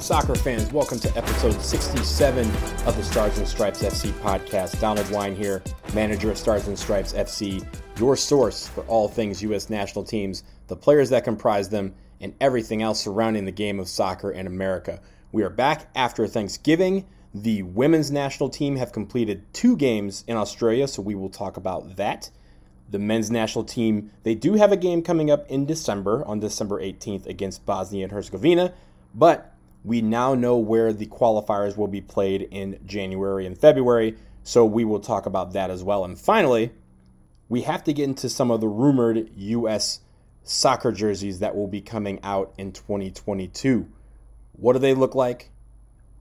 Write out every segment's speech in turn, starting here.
American soccer fans? Welcome to episode 67 of the Stars and Stripes FC podcast. Donald Wine here, manager of Stars and Stripes FC, your source for all things U.S. national teams, the players that comprise them, and everything else surrounding the game of soccer in America. We are back after Thanksgiving. The women's national team have completed two games in Australia, so we will talk about that the men's national team, they do have a game coming up in December, on December 18th against Bosnia and Herzegovina, but we now know where the qualifiers will be played in January and February, so we will talk about that as well. And finally, we have to get into some of the rumored U.S. soccer jerseys that will be coming out in 2022. What do they look like?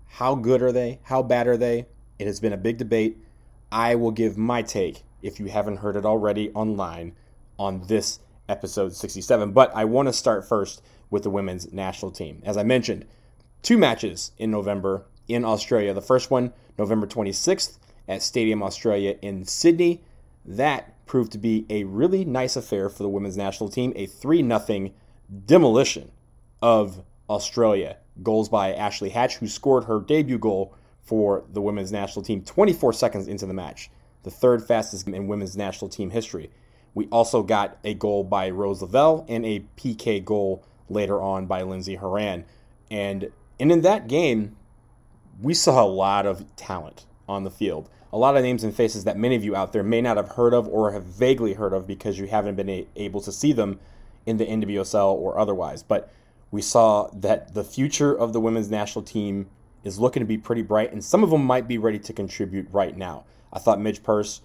How good are they? How bad are they? It has been a big debate. I will give my take if you haven't heard it already online on this episode 67. But I want to start first with the women's national team. As I mentioned, two matches in November in Australia. The first one, November 26th at Stadium Australia in Sydney. That proved to be a really nice affair for the women's national team, a 3 0 demolition of Australia. Goals by Ashley Hatch, who scored her debut goal for the women's national team 24 seconds into the match the third fastest in women's national team history. We also got a goal by Rose Lavelle and a PK goal later on by Lindsay Horan. And, and in that game, we saw a lot of talent on the field. A lot of names and faces that many of you out there may not have heard of or have vaguely heard of because you haven't been able to see them in the NWSL or otherwise. But we saw that the future of the women's national team is looking to be pretty bright, and some of them might be ready to contribute right now. I thought Midge Purce,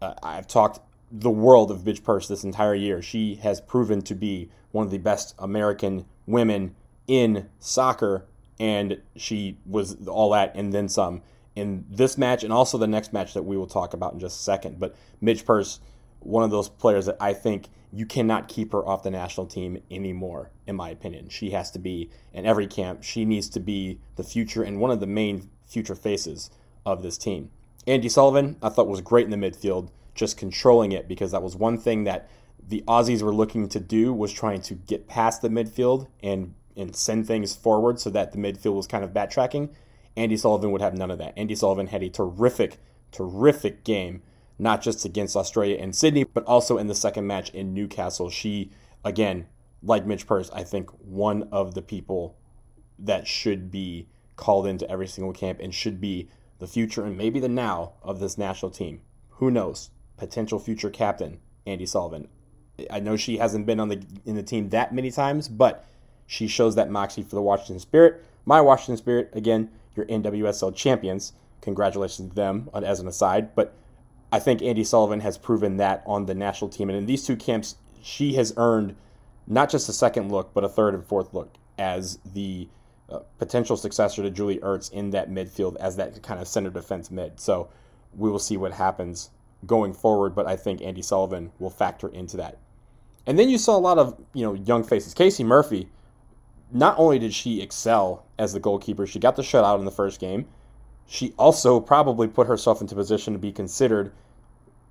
uh, I've talked the world of Midge Purce this entire year. She has proven to be one of the best American women in soccer, and she was all that and then some in this match and also the next match that we will talk about in just a second. But Midge Purce, one of those players that I think you cannot keep her off the national team anymore, in my opinion. She has to be in every camp. She needs to be the future and one of the main future faces of this team. Andi Sullivan, I thought was great in the midfield, just controlling it because that was one thing that the Aussies were looking to do was trying to get past the midfield and and send things forward so that the midfield was kind of backtracking. Andi Sullivan would have none of that. Andi Sullivan had a terrific, terrific game, not just against Australia and Sydney, but also in the second match in Newcastle. She, again, like Midge Purce, I think one of the people that should be called into every single camp and should be the future and maybe the now of this national team. Who knows? Potential future captain Andi Sullivan. I know she hasn't been on the in the team that many times, but she shows that moxie for the Washington Spirit. My Washington Spirit, again, your NWSL champions. Congratulations to them as an aside. But I think Andi Sullivan has proven that on the national team. And in these two camps, she has earned not just a second look, but a third and fourth look as the uh, potential successor to Julie Ertz in that midfield as that kind of center defense mid. So we will see what happens going forward, but I think Andi Sullivan will factor into that. And then you saw a lot of you know young faces. Casey Murphy, not only did she excel as the goalkeeper, she got the shutout in the first game. She also probably put herself into position to be considered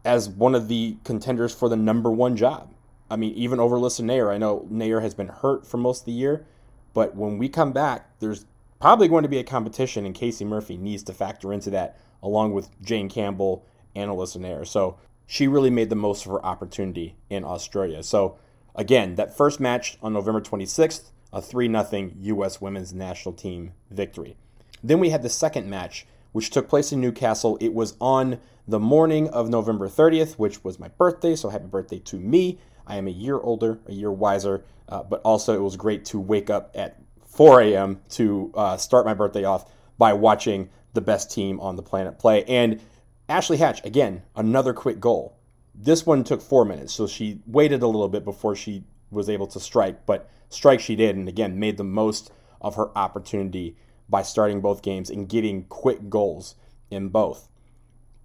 as one of the contenders for the number one job. I mean, even over Alyssa Naeher. I know Naeher has been hurt for most of the year, but when we come back, there's probably going to be a competition, and Casey Murphy needs to factor into that along with Jane Campbell and Alyssa Naeher. So she really made the most of her opportunity in Australia. So again, that first match on November 26th, a 3 0 U.S. women's national team victory. Then we had the second match, which took place in Newcastle. It was on the morning of November 30th, which was my birthday. So happy birthday to me. I am a year older, a year wiser, uh, but also it was great to wake up at 4 a.m. to uh, start my birthday off by watching the best team on the planet play. And Ashley Hatch, again, another quick goal. This one took four minutes, so she waited a little bit before she was able to strike, but strike she did, and again, made the most of her opportunity by starting both games and getting quick goals in both.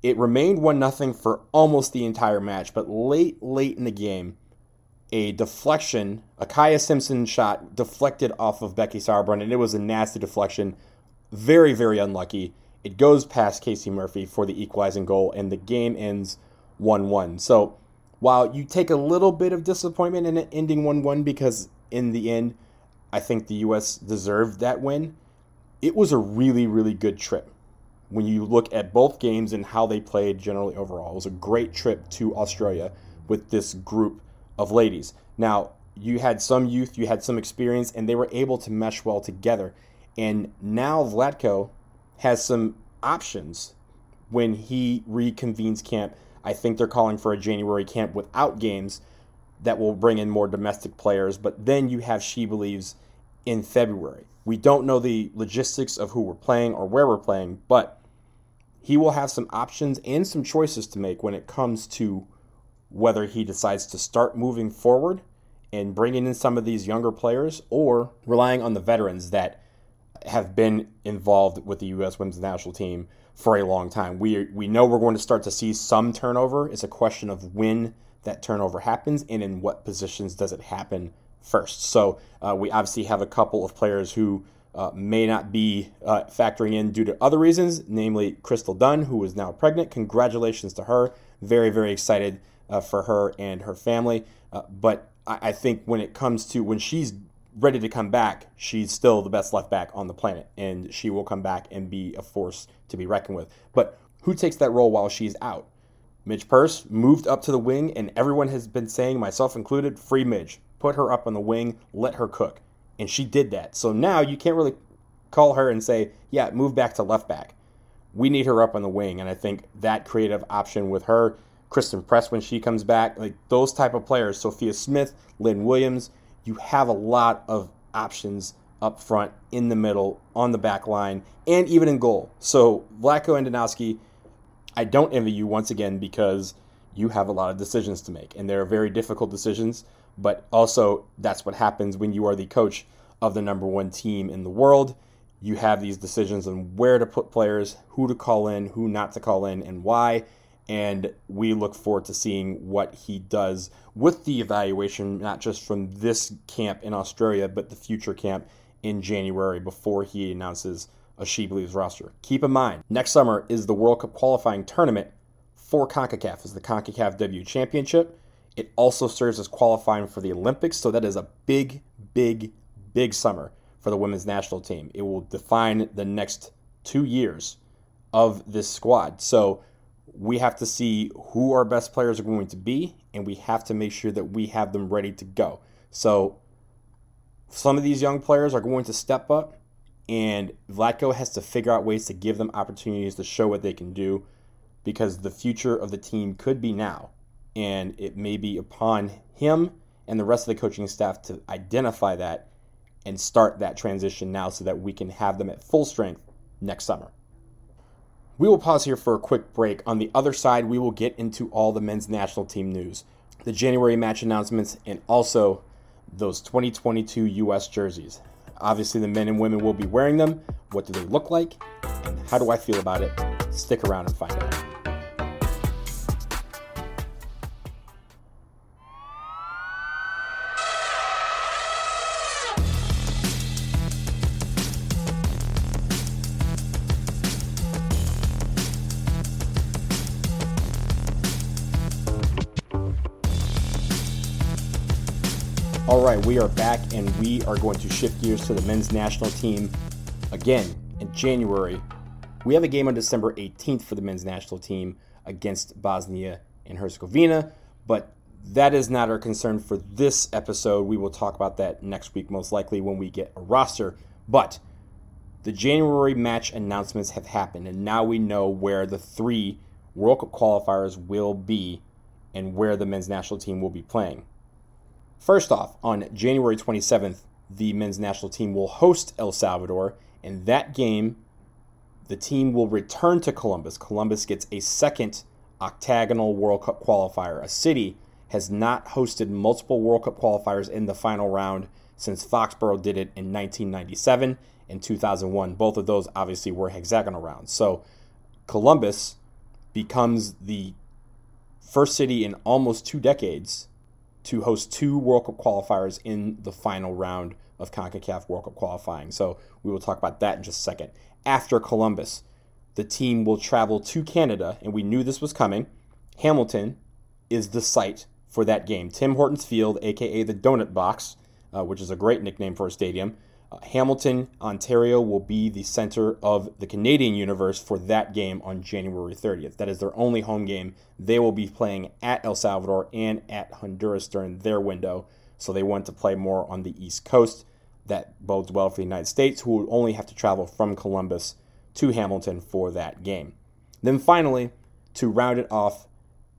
It remained 1 0 for almost the entire match, but late, late in the game, a deflection, a Kyah Simon shot deflected off of Becky Sauerbrunn, and it was a nasty deflection. Very, very unlucky. It goes past Casey Murphy for the equalizing goal, and the game ends 1 1. So while you take a little bit of disappointment in it ending 1 1 because in the end, I think the U.S. deserved that win, it was a really, really good trip. When you look at both games and how they played generally overall, it was a great trip to Australia with this group of ladies. Now, you had some youth, you had some experience, and they were able to mesh well together. And now Vlatko has some options when he reconvenes camp. I think they're calling for a January camp without games that will bring in more domestic players. But then you have She Believes in February. We don't know the logistics of who we're playing or where we're playing, but he will have some options and some choices to make when it comes to whether he decides to start moving forward and bringing in some of these younger players or relying on the veterans that have been involved with the U.S. women's national team for a long time. We, we know we're going to start to see some turnover. It's a question of when that turnover happens and in what positions does it happen first. So uh, we obviously have a couple of players who uh, may not be uh, factoring in due to other reasons, namely Crystal Dunn, who is now pregnant. Congratulations to her. Very, very excited uh, for her and her family. Uh, but I, I think when it comes to when she's ready to come back, she's still the best left back on the planet, and she will come back and be a force to be reckoned with. But who takes that role while she's out? Midge Purce moved up to the wing, and everyone has been saying, myself included, free Midge. Put her up on the wing, let her cook. And she did that. So now you can't really call her and say, yeah, move back to left back. We need her up on the wing. And I think that creative option with her, Christen Press when she comes back, like those type of players, Sophia Smith, Lynn Williams, you have a lot of options up front, in the middle, on the back line, and even in goal. So Vlatko Andonovski I don't envy you once again because you have a lot of decisions to make, and they're very difficult decisions. But also, that's what happens when you are the coach of the number one team in the world. You have these decisions on where to put players, who to call in, who not to call in, and why. And we look forward to seeing what he does with the evaluation, not just from this camp in Australia, but the future camp in January before he announces a She Believes roster. Keep in mind, next summer is the World Cup qualifying tournament for CONCACAF, is the CONCACAF W Championship. It also serves as qualifying for the Olympics, so that is a big, big, big summer for the women's national team. It will define the next two years of this squad. So we have to see who our best players are going to be, and we have to make sure that we have them ready to go. So some of these young players are going to step up and Vlatko has to figure out ways to give them opportunities to show what they can do because the future of the team could be now. And it may be upon him and the rest of the coaching staff to identify that and start that transition now so that we can have them at full strength next summer. We will pause here for a quick break. On the other side, we will get into all the men's national team news, the January match announcements, and also those 2022 U.S. jerseys. Obviously, the men and women will be wearing them. What do they look like? And how do I feel about it? Stick around and find out. All right, we are back and we are going to shift gears to the men's national team again in January. We have a game on December 18th for the men's national team against Bosnia and Herzegovina, but that is not our concern for this episode. We will talk about that next week, most likely when we get a roster. But the January match announcements have happened, and now we know where the three World Cup qualifiers will be and where the men's national team will be playing. First off, on January 27th, the men's national team will host El Salvador, and that game, the team will return to Columbus. Columbus gets a second octagonal World Cup qualifier. A city has not hosted multiple World Cup qualifiers in the final round since Foxborough did it in 1997 and 2001. Both of those obviously were hexagonal rounds. So Columbus becomes the first city in almost two decades to host two World Cup qualifiers in the final round of CONCACAF World Cup qualifying. So we will talk about that in just a second. After Columbus, the team will travel to Canada, and we knew this was coming. Hamilton is the site for that game. Tim Hortons Field, aka the Donut Box, uh, which is a great nickname for a stadium, Hamilton, Ontario will be the center of the Canadian universe for that game on January 30th. That is their only home game. They will be playing at El Salvador and at Honduras during their window. So they want to play more on the East Coast. That bodes well for the United States, who will only have to travel from Columbus to Hamilton for that game. Then finally, to round it off,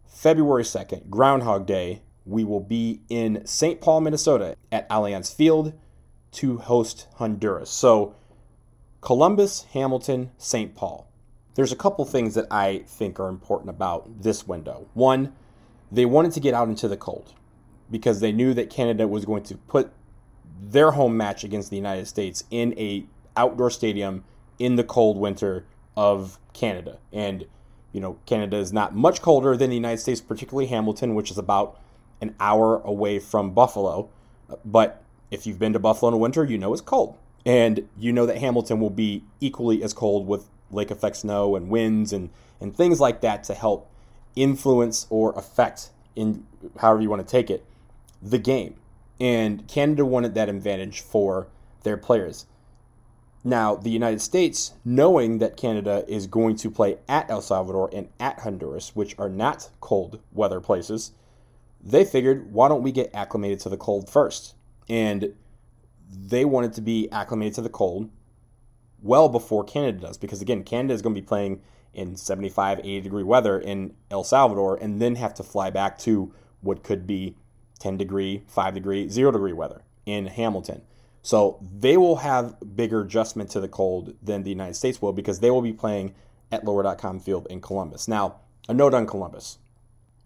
February 2nd, Groundhog Day, we will be in St. Paul, Minnesota at Allianz Field to host Honduras. So, Columbus, Hamilton, St. Paul. There's a couple things that I think are important about this window. One, they wanted to get out into the cold because they knew that Canada was going to put their home match against the United States in a outdoor stadium in the cold winter of Canada. And you know, Canada is not much colder than the United States, particularly Hamilton, which is about an hour away from Buffalo. But if you've been to Buffalo in the winter, you know it's cold. And you know that Hamilton will be equally as cold with lake effect snow and winds and, and things like that to help influence or affect, in however you want to take it, the game. And Canada wanted that advantage for their players. Now, the United States, knowing that Canada is going to play at El Salvador and at Honduras, which are not cold weather places, they figured, why don't we get acclimated to the cold first? And they wanted to be acclimated to the cold well before Canada does, because again, Canada is going to be playing in 75, 80 degree weather in El Salvador and then have to fly back to what could be 10 degree, 5 degree, 0 degree weather in Hamilton. So they will have bigger adjustment to the cold than the United States will because they will be playing at lower.com field in Columbus. Now, a note on Columbus.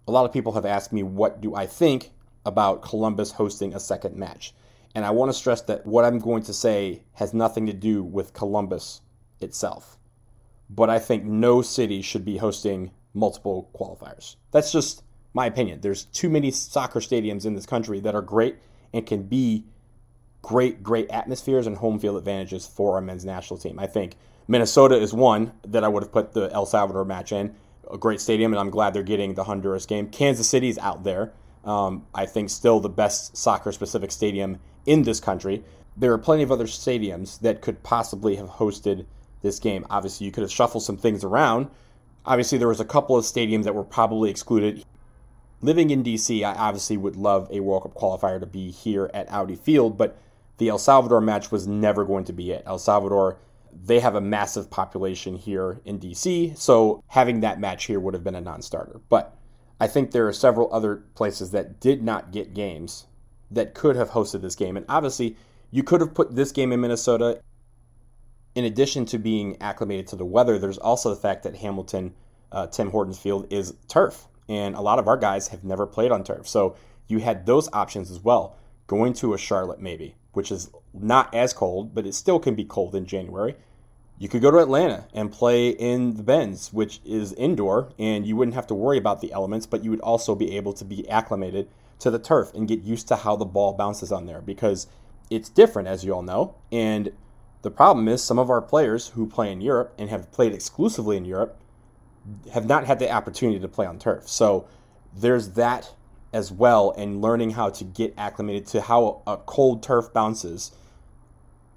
A lot of people have asked me what do I think about Columbus hosting a second match. And I want to stress that what I'm going to say has nothing to do with Columbus itself. But I think no city should be hosting multiple qualifiers. That's just my opinion. There's too many soccer stadiums in this country that are great and can be great, great atmospheres and home field advantages for our men's national team. I think Minnesota is one that I would have put the El Salvador match in. A great stadium, and I'm glad they're getting the Honduras game. Kansas City's out there. Um, I think still the best soccer specific stadium in this country. There are plenty of other stadiums that could possibly have hosted this game. Obviously, you could have shuffled some things around. Obviously, there was a couple of stadiums that were probably excluded. Living in DC, I obviously would love a World Cup qualifier to be here at Audi Field, but the El Salvador match was never going to be it. El Salvador, they have a massive population here in DC, so having that match here would have been a non starter. But I think there are several other places that did not get games that could have hosted this game. And obviously, you could have put this game in Minnesota. In addition to being acclimated to the weather, there's also the fact that Hamilton, uh, Tim Hortons Field, is turf. And a lot of our guys have never played on turf. So you had those options as well. Going to a Charlotte, maybe which is not as cold, but it still can be cold in January. You could go to Atlanta and play in the Benz, which is indoor, and you wouldn't have to worry about the elements, but you would also be able to be acclimated to the turf and get used to how the ball bounces on there because it's different, as you all know. And the problem is, some of our players who play in Europe and have played exclusively in Europe have not had the opportunity to play on turf. So there's that as well and learning how to get acclimated to how a cold turf bounces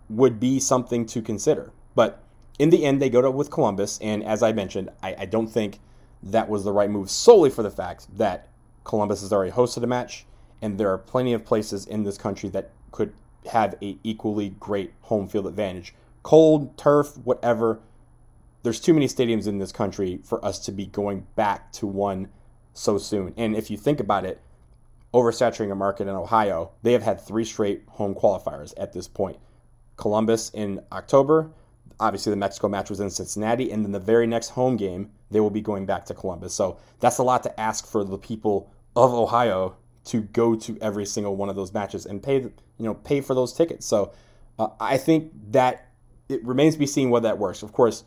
would be something to consider. But in the end, they go to with Columbus, and as I mentioned, I, I don't think that was the right move solely for the fact that Columbus has already hosted a match, and there are plenty of places in this country that could have a equally great home field advantage. Cold, turf, whatever. There's too many stadiums in this country for us to be going back to one so soon. And if you think about it, oversaturating a market in Ohio, they have had three straight home qualifiers at this point. Columbus in October, obviously the Mexico match was in Cincinnati, and then the very next home game, they will be going back to Columbus. So that's a lot to ask for the people of Ohio to go to every single one of those matches and pay, you know, pay for those tickets. So uh, I think that it remains to be seen whether that works. Of course,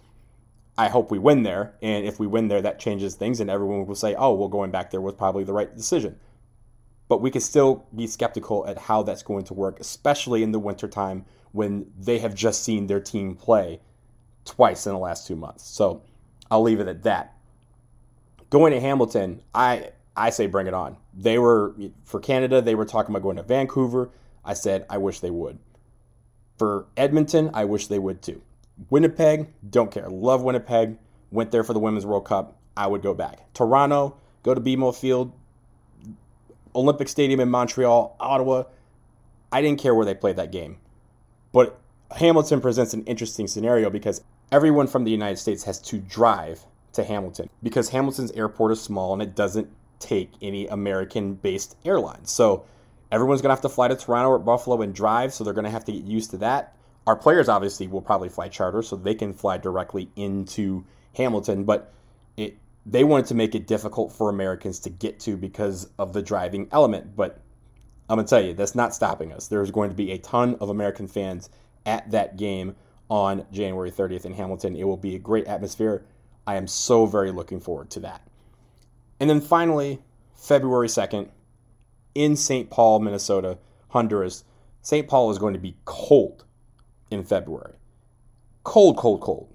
I hope we win there. And if we win there, that changes things, and everyone will say, oh, well, going back there was probably the right decision. But we can still be skeptical at how that's going to work, especially in the wintertime when they have just seen their team play twice in the last two months. So I'll leave it at that. Going to Hamilton, I I say bring it on. They were for Canada, they were talking about going to Vancouver. I said I wish they would. For Edmonton, I wish they would too. Winnipeg, don't care. Love Winnipeg. Went there for the Women's World Cup. I would go back. Toronto, go to BMO Field. Olympic Stadium in Montreal, Ottawa. I didn't care where they played that game. But Hamilton presents an interesting scenario because everyone from the United States has to drive to Hamilton because Hamilton's airport is small and it doesn't take any American based airlines. So everyone's going to have to fly to Toronto or Buffalo and drive, so they're going to have to get used to that. Our players obviously will probably fly charter so they can fly directly into Hamilton, but it they wanted to make it difficult for Americans to get to because of the driving element. But I'm going to tell you, that's not stopping us. There's going to be a ton of American fans at that game on January 30th in Hamilton. It will be a great atmosphere. I am so very looking forward to that. And then finally, February 2nd, in St. Paul, Minnesota, Honduras. St. Paul is going to be cold in February. Cold, cold, cold.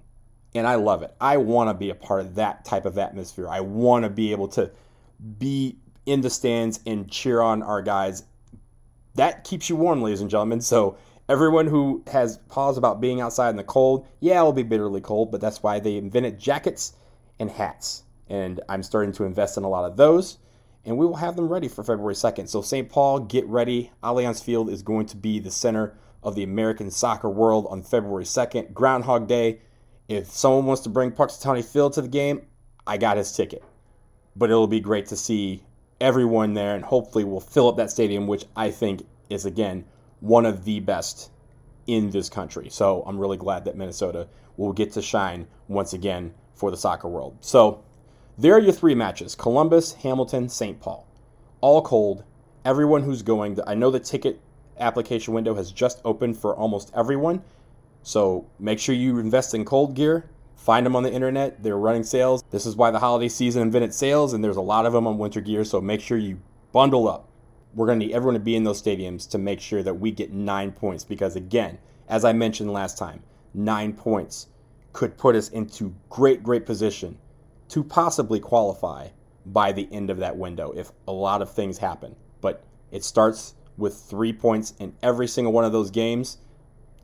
And I love it. I want to be a part of that type of atmosphere. I want to be able to be in the stands and cheer on our guys. That keeps you warm, ladies and gentlemen. So, everyone who has pause about being outside in the cold, yeah, it'll be bitterly cold, but that's why they invented jackets and hats. And I'm starting to invest in a lot of those and we will have them ready for February 2nd. So, St. Paul, get ready. Allianz Field is going to be the center of the American soccer world on February 2nd, Groundhog Day. If someone wants to bring Punxsutawney Phil to the game, I got his ticket. But it'll be great to see everyone there, and hopefully we'll fill up that stadium, which I think is, again, one of the best in this country. So I'm really glad that Minnesota will get to shine once again for the soccer world. So there are your three matches Columbus, Hamilton, St. Paul. All cold. Everyone who's going, I know the ticket application window has just opened for almost everyone. So make sure you invest in cold gear. Find them on the internet. They're running sales. This is why the holiday season invented sales, and there's a lot of them on winter gear. So make sure you bundle up. We're going to need everyone to be in those stadiums to make sure that we get nine points because, again, as I mentioned last time, nine points could put us into great, great position to possibly qualify by the end of that window if a lot of things happen. But it starts with three points in every single one of those games.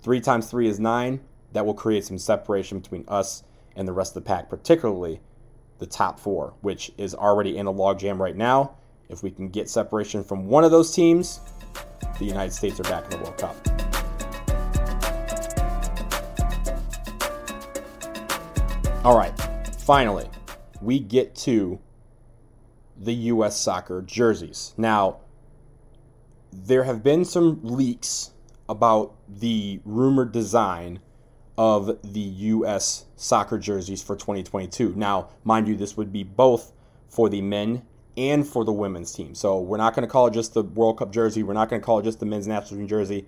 Three times three is nine. That will create some separation between us and the rest of the pack, particularly the top four, which is already in a logjam right now. If we can get separation from one of those teams, the United States are back in the World Cup. All right, finally, we get to the U.S. soccer jerseys. Now, there have been some leaks about the rumored design of the U.S. soccer jerseys for 2022. Now, mind you, this would be both for the men and for the women's team. So we're not going to call it just the World Cup jersey. We're not going to call it just the men's national team jersey.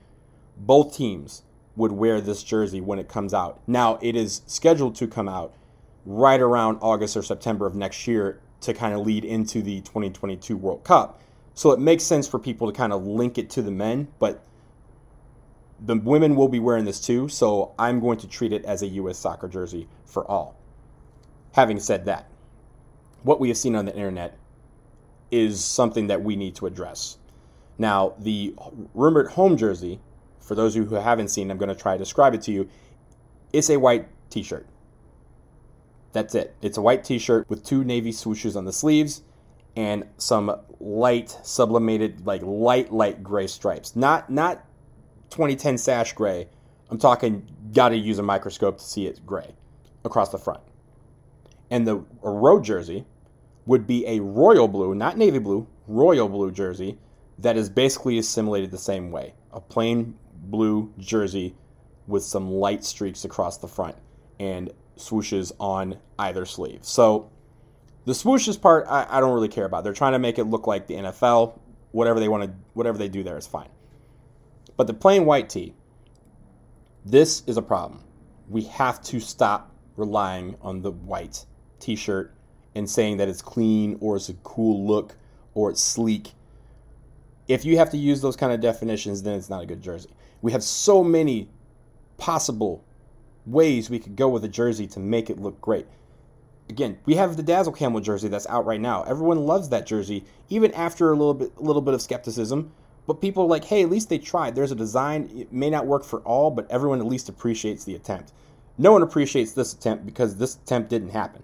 Both teams would wear this jersey when it comes out. Now, it is scheduled to come out right around August or September of next year to kind of lead into the 2022 World Cup. So it makes sense for people to kind of link it to the men, but the women will be wearing this too, so I'm going to treat it as a U.S. soccer jersey for all. Having said that, what we have seen on the internet is something that we need to address. Now, the rumored home jersey, for those of you who haven't seen, I'm going to try to describe it to you. It's a white t shirt. That's it. It's a white t-shirt with two navy swooshes on the sleeves and some light sublimated like light light gray stripes. Not not 2010 sash gray. I'm talking got to use a microscope to see it gray across the front. And the road jersey would be a royal blue, not navy blue, royal blue jersey that is basically assimilated the same way. A plain blue jersey with some light streaks across the front. And swooshes on either sleeve. So the swooshes part, I, I, don't really care about. They're trying to make it look like the NFL. Whatever they want to, whatever they do there is fine. But the plain white tee, this is a problem. We have to stop relying on the white t-shirt and saying that it's clean or it's a cool look or it's sleek. If you have to use those kind of definitions, then it's not a good jersey. We have so many possible ways we could go with a jersey to make it look great. Again, we have the Dazzle Camo jersey that's out right now. Everyone loves that jersey, even after a little bit, a little bit of skepticism. But people are like, hey, at least they tried. There's a design. It may not work for all, but everyone at least appreciates the attempt. No one appreciates this attempt because this attempt didn't happen.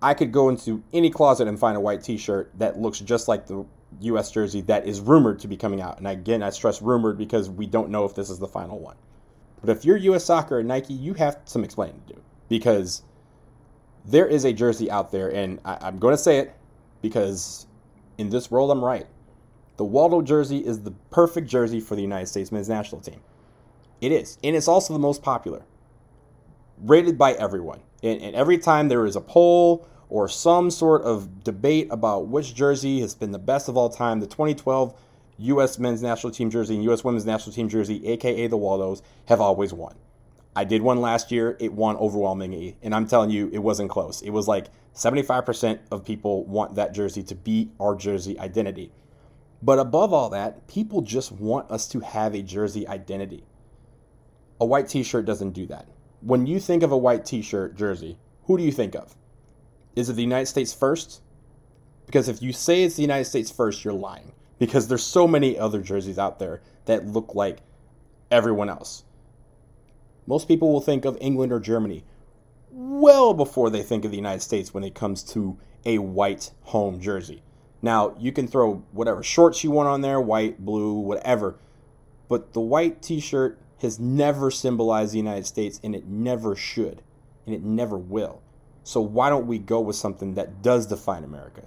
I could go into any closet and find a white t shirt that looks just like the US jersey that is rumored to be coming out. And again, I stress rumored because we don't know if this is the final one. But if you're US Soccer and Nike, you have some explaining to do because there is a jersey out there, and I, am going to say it because in this world I'm right. The Waldo jersey is the perfect jersey for the United States men's national team. It is. And it's also the most popular, rated by everyone. And, and every time there is a poll or some sort of debate about which jersey has been the best of all time, the 2012 U.S. men's national team jersey and U.S. women's national team jersey, aka the Waldos, have always won. I did one last year. It won overwhelmingly. And I'm telling you, it wasn't close. It was like 75% of people want that jersey to be our jersey identity. But above all that, people just want us to have a jersey identity. A white t shirt doesn't do that. When you think of a white t shirt jersey, who do you think of? Is it the United States first? Because if you say it's the United States first, you're lying. Because there's so many other jerseys out there that look like everyone else. Most people will think of England or Germany well before they think of the United States when it comes to a white home jersey. Now, you can throw whatever shorts you want on there, white, blue, whatever, but the white t shirt has never symbolized the United States and it never should and it never will. So, why don't we go with something that does define America?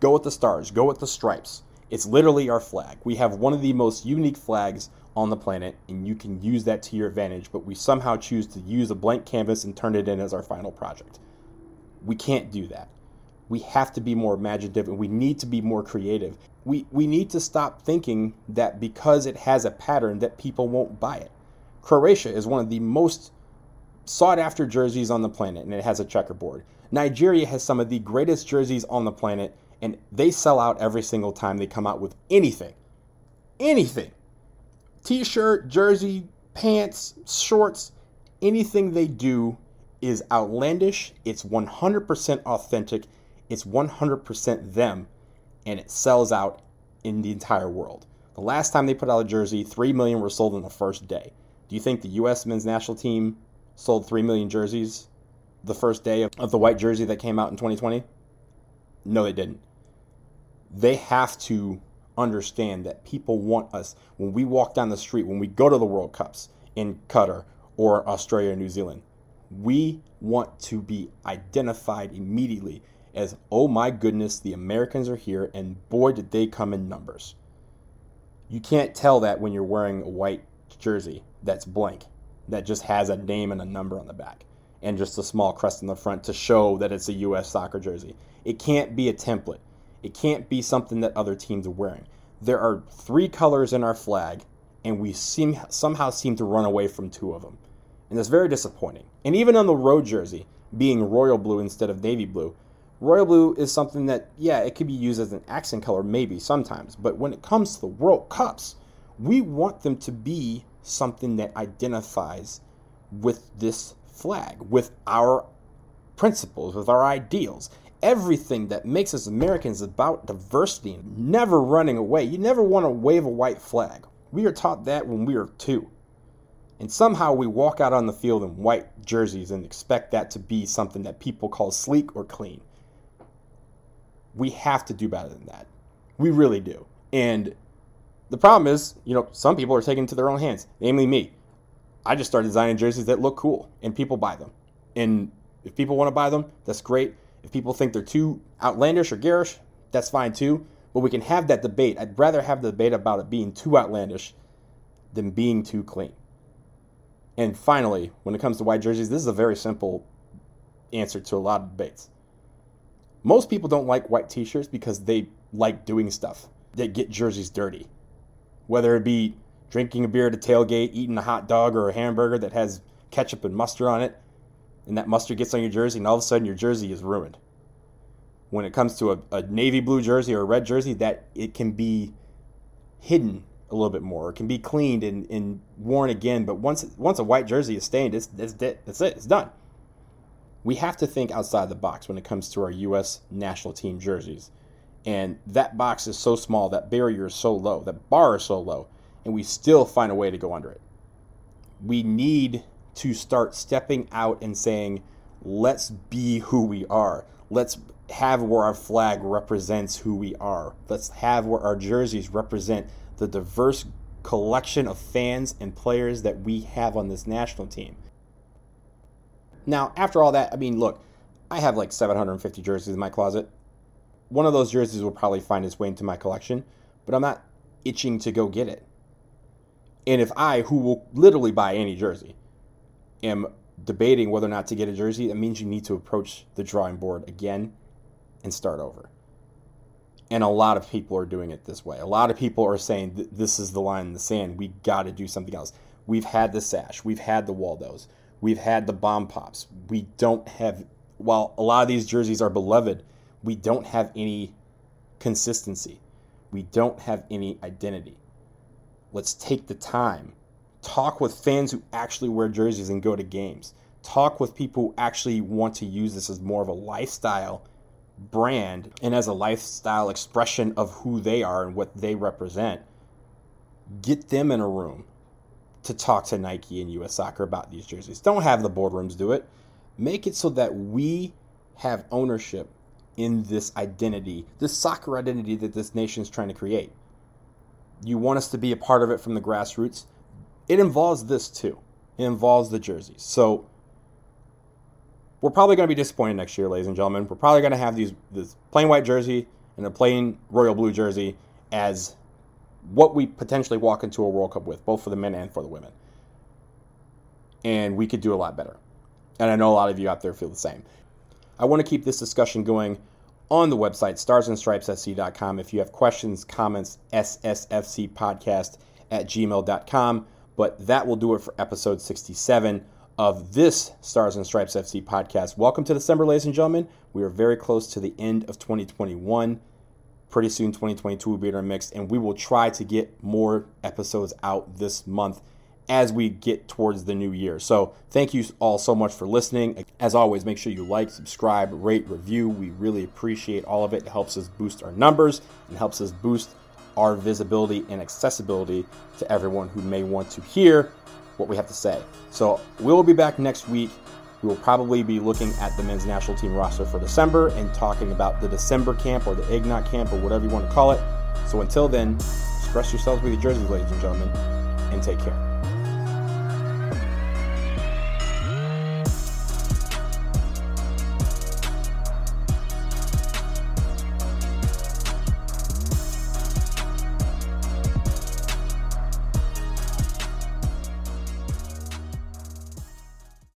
Go with the stars, go with the stripes. It's literally our flag. We have one of the most unique flags on the planet, and you can use that to your advantage, but we somehow choose to use a blank canvas and turn it in as our final project. We can't do that. We have to be more imaginative and we need to be more creative. We, we need to stop thinking that because it has a pattern that people won't buy it. Croatia is one of the most sought after jerseys on the planet and it has a checkerboard. Nigeria has some of the greatest jerseys on the planet and they sell out every single time they come out with anything. Anything t shirt, jersey, pants, shorts, anything they do is outlandish. It's 100% authentic. It's 100% them. And it sells out in the entire world. The last time they put out a jersey, 3 million were sold in the first day. Do you think the U.S. men's national team sold 3 million jerseys the first day of, the white jersey that came out in 2020? No, they didn't. They have to understand that people want us when we walk down the street, when we go to the World Cups in Qatar or Australia or New Zealand, we want to be identified immediately as, oh my goodness, the Americans are here, and boy, did they come in numbers. You can't tell that when you're wearing a white jersey that's blank, that just has a name and a number on the back, and just a small crest in the front to show that it's a U.S. soccer jersey. It can't be a template. It can't be something that other teams are wearing. There are three colors in our flag, and we seem somehow seem to run away from two of them. And that's very disappointing. And even on the road jersey, being royal blue instead of navy blue, royal blue is something that, yeah, it could be used as an accent color maybe sometimes. But when it comes to the World Cups, we want them to be something that identifies with this flag, with our principles, with our ideals everything that makes us Americans about diversity and never running away. You never want to wave a white flag. We are taught that when we are two. And somehow we walk out on the field in white jerseys and expect that to be something that people call sleek or clean. We have to do better than that. We really do. And the problem is, you know, some people are taking it to their own hands, namely me. I just started designing jerseys that look cool and people buy them. And if people want to buy them, that's great. If people think they're too outlandish or garish, that's fine too. But we can have that debate. I'd rather have the debate about it being too outlandish than being too clean. And finally, when it comes to white jerseys, this is a very simple answer to a lot of debates. Most people don't like white t shirts because they like doing stuff that get jerseys dirty. Whether it be drinking a beer at a tailgate, eating a hot dog or a hamburger that has ketchup and mustard on it, and that mustard gets on your jersey, and all of a sudden your jersey is ruined. When it comes to a, a navy blue jersey or a red jersey, that it can be hidden a little bit more. It can be cleaned and, and worn again. But once once a white jersey is stained, it's, it's that's it. It's done. We have to think outside the box when it comes to our U.S. national team jerseys. And that box is so small, that barrier is so low, that bar is so low, and we still find a way to go under it. We need to start stepping out and saying, let's be who we are. Let's have where our flag represents who we are. Let's have where our jerseys represent the diverse collection of fans and players that we have on this national team. Now, after all that, I mean, look, I have like 750 jerseys in my closet. One of those jerseys will probably find its way into my collection, but I'm not itching to go get it. And if I, who will literally buy any jersey, am debating whether or not to get a jersey, that means you need to approach the drawing board again and start over. And a lot of people are doing it this way. A lot of people are saying this is the line in the sand. We got to do something else. We've had the sash, we've had the Waldos, we've had the bomb pops. We don't have, while a lot of these jerseys are beloved, we don't have any consistency. We don't have any identity. Let's take the time. Talk with fans who actually wear jerseys and go to games. Talk with people who actually want to use this as more of a lifestyle brand and as a lifestyle expression of who they are and what they represent, get them in a room to talk to Nike and US Soccer about these jerseys. Don't have the boardrooms do it. Make it so that we have ownership in this identity, this soccer identity that this nation is trying to create. You want us to be a part of it from the grassroots. It involves this too. It involves the jerseys. So we're probably going to be disappointed next year, ladies and gentlemen. We're probably going to have these this plain white jersey and a plain royal blue jersey as what we potentially walk into a World Cup with, both for the men and for the women. And we could do a lot better. And I know a lot of you out there feel the same. I want to keep this discussion going on the website, starsandstripesfc.com. If you have questions, comments, ssfcpodcast at gmail.com. But that will do it for episode 67 of this Stars and Stripes FC podcast. Welcome to December, ladies and gentlemen. We are very close to the end of 2021. Pretty soon, 2022 will be in our mix, and we will try to get more episodes out this month as we get towards the new year. So, thank you all so much for listening. As always, make sure you like, subscribe, rate, review. We really appreciate all of it. It helps us boost our numbers and helps us boost our visibility and accessibility to everyone who may want to hear what we have to say. So we'll be back next week. We will probably be looking at the men's national team roster for December and talking about the December camp or the Ignat camp or whatever you want to call it. So until then, express yourselves with your jerseys, ladies and gentlemen, and take care.